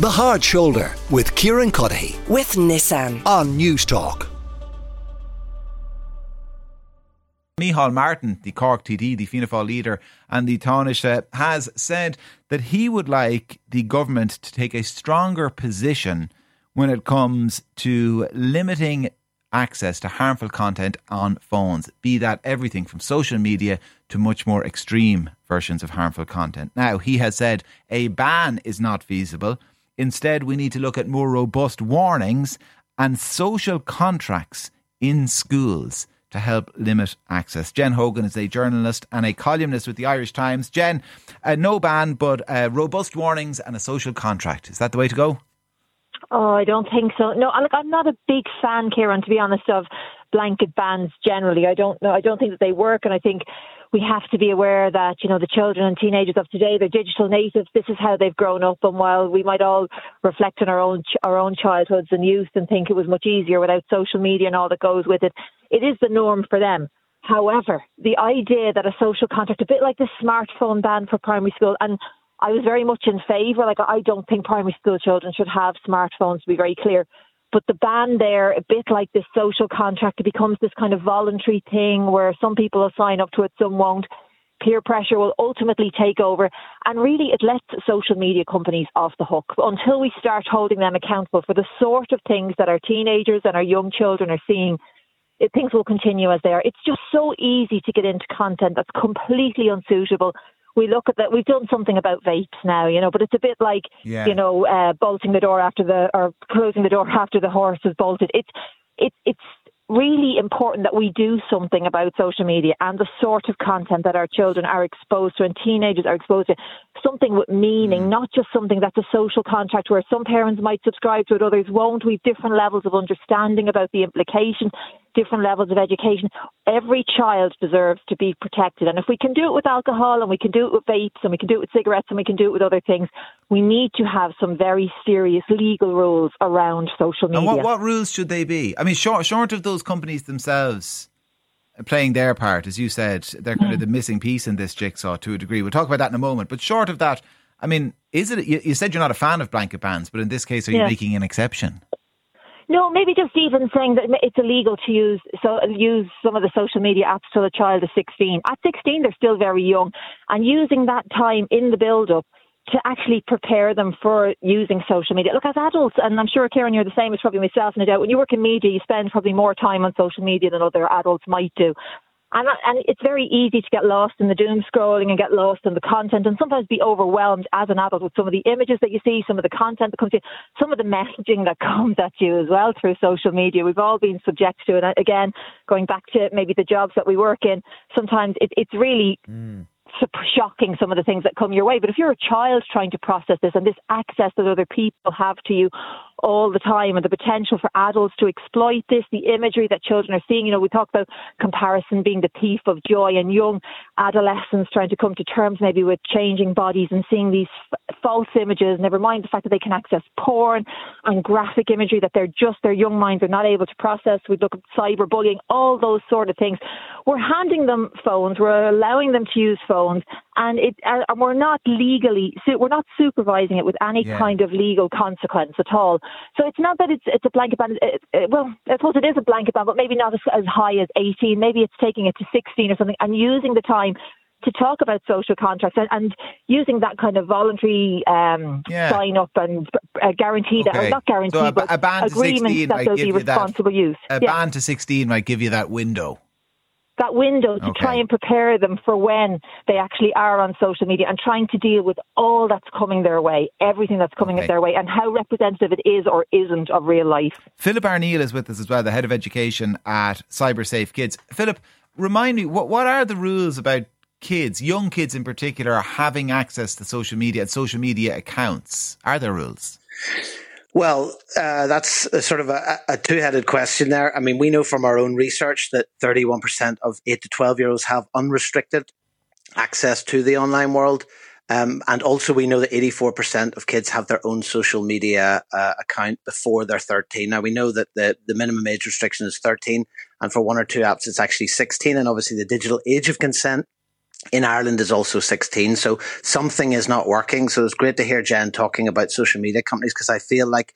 The Hard Shoulder with Kieran Cuddihy with Nissan. on Newstalk. Micheál Martin, the Cork TD, the Fianna Fáil leader, and the Taoiseach uh, has said that he would like the government to take a stronger position when it comes to limiting access to harmful content on phones, be that everything from social media to much more extreme versions of harmful content. Now, he has said a ban is not feasible. Instead, we need to look at more robust warnings and social contracts in schools to help limit access. Jen Hogan is a journalist and a columnist with the Irish Times. Jen, uh, no ban, but uh, robust warnings and a social contract. Is that the way to go? Oh, I don't think so. No, look, I'm not a big fan, Kieran, to be honest, of blanket bans generally. I don't know. I don't think that they work, and I think we have to be aware that you know the children and teenagers of today they're digital natives. This is how they've grown up, and while we might all reflect on our own our own childhoods and youth and think it was much easier without social media and all that goes with it, it is the norm for them. However, the idea that a social contract, a bit like the smartphone ban for primary school, and I was very much in favour. Like, I don't think primary school children should have smartphones, to be very clear. But the ban there, a bit like this social contract, it becomes this kind of voluntary thing where some people will sign up to it, some won't. Peer pressure will ultimately take over. And really, it lets social media companies off the hook until we start holding them accountable for the sort of things that our teenagers and our young children are seeing. Things will continue as they are. It's just so easy to get into content that's completely unsuitable we look at that. We've done something about vapes now, you know, but it's a bit like, Yeah. you know, uh, bolting the door after the or closing the door after the horse is bolted. It's it's it's really important that we do something about social media and the sort of content that our children are exposed to and teenagers are exposed to. Something with meaning, not just something that's a social contract where some parents might subscribe to it, others won't. We've different levels of understanding about the implications, different levels of education. Every child deserves to be protected. And if we can do it with alcohol and we can do it with vapes and we can do it with cigarettes and we can do it with other things, we need to have some very serious legal rules around social media. And what, what rules should they be? I mean, short, short of those companies themselves playing their part, as you said, they're kind of hmm. the missing piece in this jigsaw to a degree. We'll talk about that in a moment. But short of that, I mean, is it? You, you said you're not a fan of blanket bans, but in this case, are you Yeah. making an exception? No, maybe just even saying that it's illegal to use so use some of the social media apps till a child is 16. At 16, they're still very young, and using that time in the build-up to actually prepare them for using social media. Look, as adults, and I'm sure Kieran, you're the same as probably myself, no doubt. When you work in media, you spend probably more time on social media than other adults might do. And, and it's very easy to get lost in the doom scrolling and get lost in the content and sometimes be overwhelmed as an adult with some of the images that you see, some of the content that comes to you, some of the messaging that comes at you as well through social media. We've all been subject to it. And again, going back to maybe the jobs that we work in, sometimes it, it's really hmm. sup- shocking some of the things that come your way. But if you're a child trying to process this and this access that other people have to you all the time and the potential for adults to exploit this, the imagery that children are seeing, you know, we talk about comparison being the thief of joy and young adolescents trying to come to terms maybe with changing bodies and seeing these f- false images, never mind the fact that they can access porn and graphic imagery that they're just, their young minds are not able to process. We look at cyberbullying, all those sort of things. We're handing them phones, we're allowing them to use phones, and it, uh, and we're not legally, we're not supervising it with any Yeah. kind of legal consequence at all. So it's not that it's it's a blanket ban. It, it, well, I suppose it is a blanket ban, but maybe not as, as high as 18. Maybe it's taking it to 16 or something, and using the time to talk about social contracts and, and using that kind of voluntary um, Yeah. sign up and uh, guaranteed, Okay. or not guaranteed, So a, but a ban to agreements 16 that there'll be you that. responsible use. A Yeah. ban to 16 might give you that window. That window to Okay. try and prepare them for when they actually are on social media and trying to deal with all that's coming their way, everything that's coming Okay. their way, and how representative it is or isn't of real life. Philip Arneill is with us as well, the head of education at CyberSafeKids. Philip, remind me, what, what are the rules about kids, young kids in particular, having access to social media and social media accounts? Are there rules? Well, uh, that's sort of a, a two headed question there. I mean, we know from our own research that 31% of 8 to 12 year olds have unrestricted access to the online world. Um, and also, we know that 84% of kids have their own social media uh, account before they're 13. Now, we know that the, the minimum age restriction is 13, and for one or two apps, it's actually 16. And obviously, the digital age of consent in Ireland is also 16. So something is not working. So it's great to hear Jen talking about social media companies because I feel like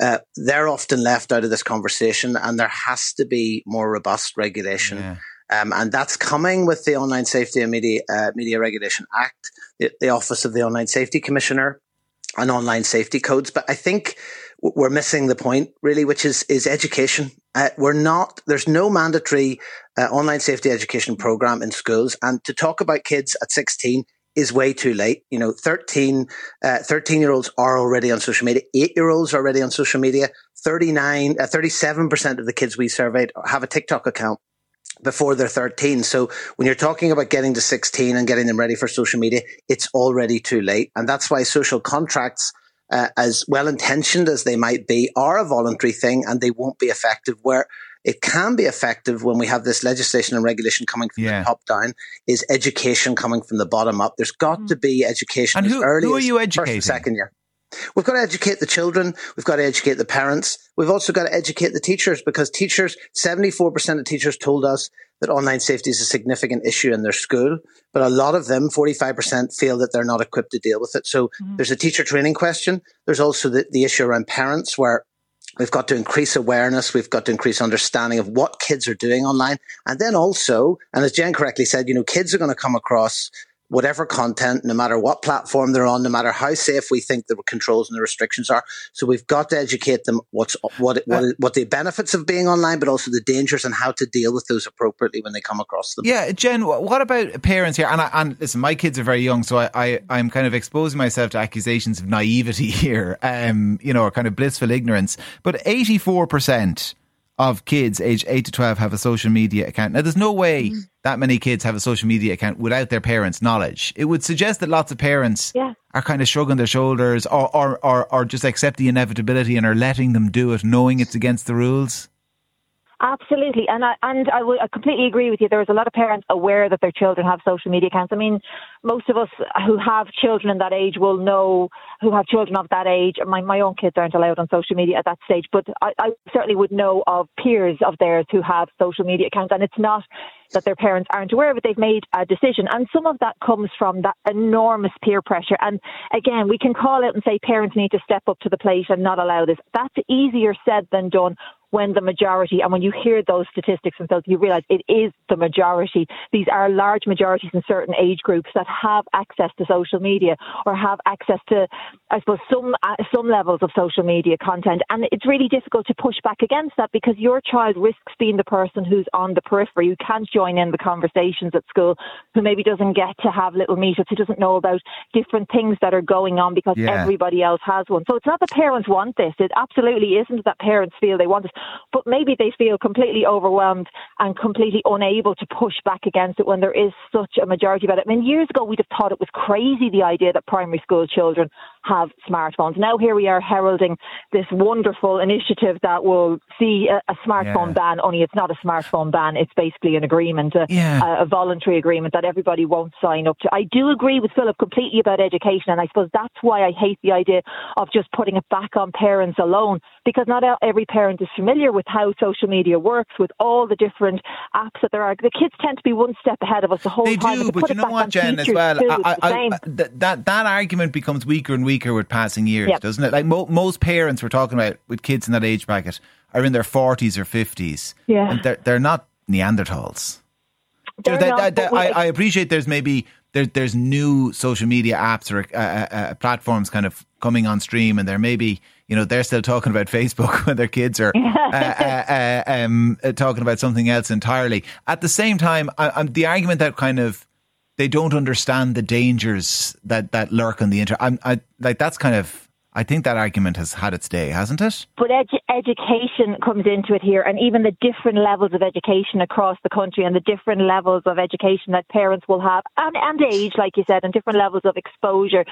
uh, they're often left out of this conversation and there has to be more robust regulation. Yeah. Um, and that's coming with the Online Safety and Media, uh, Media Regulation Act, the, the Office of the Online Safety Commissioner, and online safety codes. But I think we're missing the point really, which is is education. Uh, we're not. There's no mandatory uh, online safety education program in schools, and to talk about kids at 16 is way too late. You know, 13, uh, 13 year olds are already on social media. Eight year olds are already on social media. 39, 37% uh, of the kids we surveyed have a TikTok account before they're 13. So when you're talking about getting to 16 and getting them ready for social media, it's already too late. And that's why social contracts, uh, as well intentioned as they might be, are a voluntary thing and they won't be effective where it can be effective when we have this legislation and regulation coming from yeah. the top down is education coming from the bottom up. There's got to be education and who, early who are you educating? Second year. We've got to educate the children. We've got to educate the parents. We've also got to educate the teachers because teachers, 74% of teachers told us that online safety is a significant issue in their school, but a lot of them, 45%, feel that they're not equipped to deal with it. So mm-hmm. there's a teacher training question. There's also the, the issue around parents where We've got to increase awareness. We've got to increase understanding of what kids are doing online. And then also, and as Jen correctly said, you know, kids are going to come across whatever content, no matter what platform they're on, no matter how safe we think the controls and the restrictions are. So we've got to educate them what's what what, what the benefits of being online, but also the dangers and how to deal with those appropriately when they come across them. Yeah, Jen, what about parents here? And I, and listen, my kids are very young, so I, I I'm kind of exposing myself to accusations of naivety here, um, you know, or kind of blissful ignorance. But eighty four percent of kids aged 8 to 12 have a social media account. Now, there's no way mm. that many kids have a social media account without their parents' knowledge. It would suggest that lots of parents yeah. are kind of shrugging their shoulders or, or, or, or just accept the inevitability and are letting them do it, knowing it's against the rules. Absolutely, and I and I, w- I completely agree with you. There is a lot of parents aware that their children have social media accounts. I mean, most of us who have children in that age will know who have children of that age. My my own kids aren't allowed on social media at that stage, but I, I certainly would know of peers of theirs who have social media accounts, and it's not that their parents aren't aware of it. They've made a decision. And some of that comes from that enormous peer pressure. And again, we can call out and say parents need to step up to the plate and not allow this. That's easier said than done when the majority, and when you hear those statistics themselves, you realize it is the majority. These are large majorities in certain age groups that have access to social media or have access to, I suppose, some uh, some levels of social media content. And it's really difficult to push back against that because your child risks being the person who's on the periphery, who can't join in the conversations at school, who maybe doesn't get to have little meetups, who doesn't know about different things that are going on because yeah. everybody else has one. So it's not that parents want this. It absolutely isn't that parents feel they want it but maybe they feel completely overwhelmed and completely unable to push back against it when there is such a majority about it. I mean, years ago, we'd have thought it was crazy the idea that primary school children have smartphones. Now here we are heralding this wonderful initiative that will see a, a smartphone yeah. ban, only it's not a smartphone ban, it's basically an agreement, a, yeah. a, voluntary agreement that everybody won't sign up to. I do agree with Philip completely about education, and I suppose that's why I hate the idea of just putting it back on parents alone, because not every parent is familiar with how social media works, with all the different apps that there are. The kids tend to be one step ahead of us the whole they time. Do, but you know what, Jen, as well, I, I, I, that that argument becomes weaker and weaker with passing years, yep. doesn't it? Like mo- most parents we're talking about with kids in that age bracket are in their forties or fifties. Yeah, and they're they're not Neanderthals. They're they, not, they, I, I appreciate there's maybe there, there's new social media apps or uh, uh, uh, platforms kind of coming on stream, and there may be you know, they're still talking about Facebook when their kids are uh, uh, uh, um, talking about something else entirely. At the same time, I, the argument that kind of they don't understand the dangers that, that lurk on the internet, I'm, I, like that's kind of I think that argument has had its day, hasn't it? But edu- education comes into it here, and even the different levels of education across the country, and the different levels of education that parents will have, and, and age, like you said, and different levels of exposure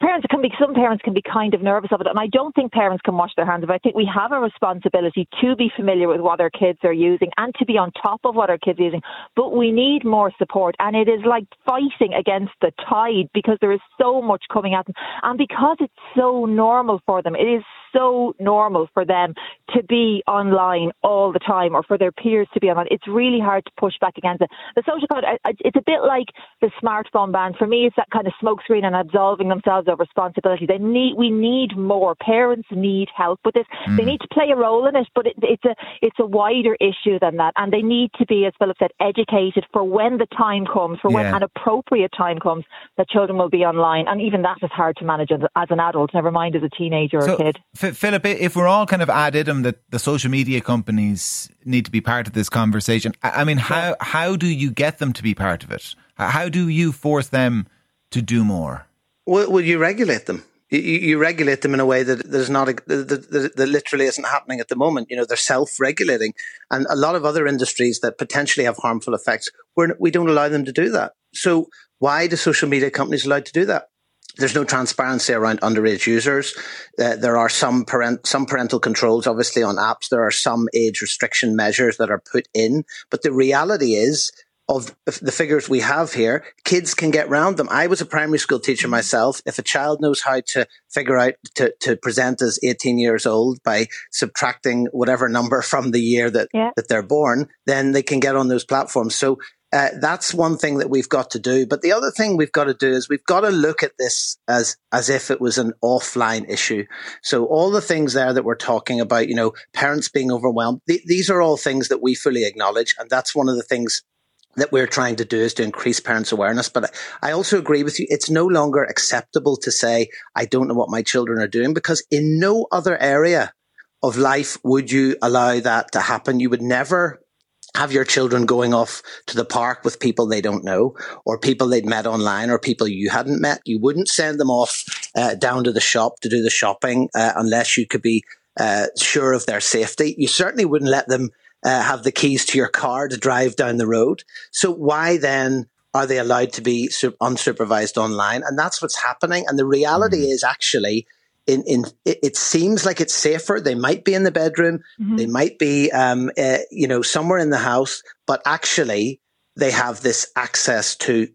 parents can be some parents can be kind of nervous of it and I don't think parents can wash their hands of it. I think we have a responsibility to be familiar with what our kids are using and to be on top of what our kids are using. But we need more support and it is like fighting against the tide because there is so much coming at them and because it's so normal for them. It is so normal for them to be online all the time or for their peers to be online. It's really hard to push back against it. The social code, it's a bit like the smartphone ban. For me, it's that kind of smokescreen and absolving themselves of responsibility. They need, we need more. Parents need help with this. Mm. They need to play a role in it, but it, it's a, it's a wider issue than that. And they need to be, as Philip said, educated for when the time comes, for when an appropriate time comes that children will be online. And even that is hard to manage as, as an adult, never mind as a teenager so, or a kid. F- Philip, if we're all kind of ad idem that the social media companies need to be part of this conversation, I, mean, how, how do you get them to be part of it? How do you force them to do more? Well, well you regulate them you, you, regulate them in a way that there's not a, that, that, literally isn't happening at the moment. You know, they're self-regulating, and a lot of other industries that potentially have harmful effects, we're, we don't allow them to do that. So why do social media companies allowed to do that? There's no transparency around underage users. Uh, there are some parent, some parental controls, obviously, on apps. There are some age restriction measures that are put in, but the reality is of the figures we have here, kids can get round them. I was a primary school teacher myself. If a child knows how to figure out to, to present as 18 years old by subtracting whatever number from the year that, yeah. that they're born, then they can get on those platforms. So uh, that's one thing that we've got to do. But the other thing we've got to do is we've got to look at this as as if it was an offline issue. So all the things there that we're talking about, you know, parents being overwhelmed, th- these are all things that we fully acknowledge, and that's one of the things that we're trying to do is to increase parents' awareness. But I also agree with you. It's no longer acceptable to say, I don't know what my children are doing because in no other area of life would you allow that to happen. You would never have your children going off to the park with people they don't know or people they'd met online or people you hadn't met. You wouldn't send them off uh, down to the shop to do the shopping uh, unless you could be uh, sure of their safety. You certainly wouldn't let them uh, have the keys to your car to drive down the road. So why then are they allowed to be unsupervised online? And that's what's happening. And the reality mm-hmm. is actually, in, in it, it, seems like it's safer. They might be in the bedroom, mm-hmm. they might be, um, uh, you know, somewhere in the house, but actually they have this access to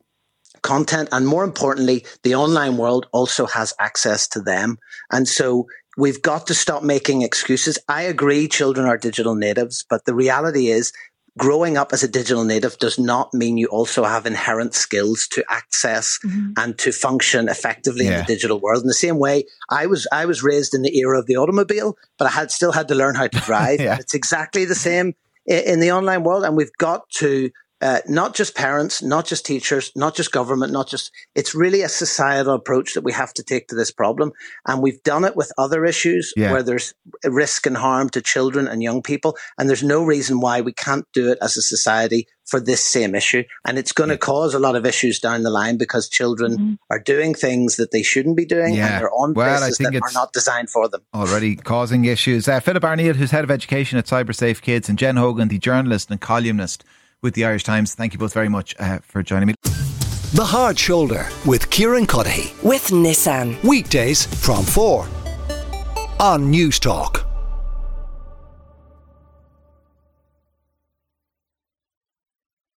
content, and more importantly, the online world also has access to them. And so we've got to stop making excuses. I agree children are digital natives, but the reality is growing up as a digital native does not mean you also have inherent skills to access mm-hmm. and to function effectively yeah. in the digital world. In the same way, I was I was raised in the era of the automobile, but I had still had to learn how to drive. yeah. It's exactly the same in the online world, and we've got to uh, not just parents, not just teachers, not just government, not just, it's really a societal approach that we have to take to this problem. And we've done it with other issues yeah. where there's risk and harm to children and young people. And there's no reason why we can't do it as a society for this same issue. And it's going to yeah. cause a lot of issues down the line because children mm-hmm. are doing things that they shouldn't be doing yeah. and they're on well, places that are not designed for them. Already causing issues. Uh, Philip Arneill, who's head of education at CyberSafeKids, and Jen Hogan, the journalist and columnist with the Irish Times. Thank you both very much uh, for joining me. The Hard Shoulder with Kieran Cuddihy. With Nissan. Weekdays from 4 on Newstalk.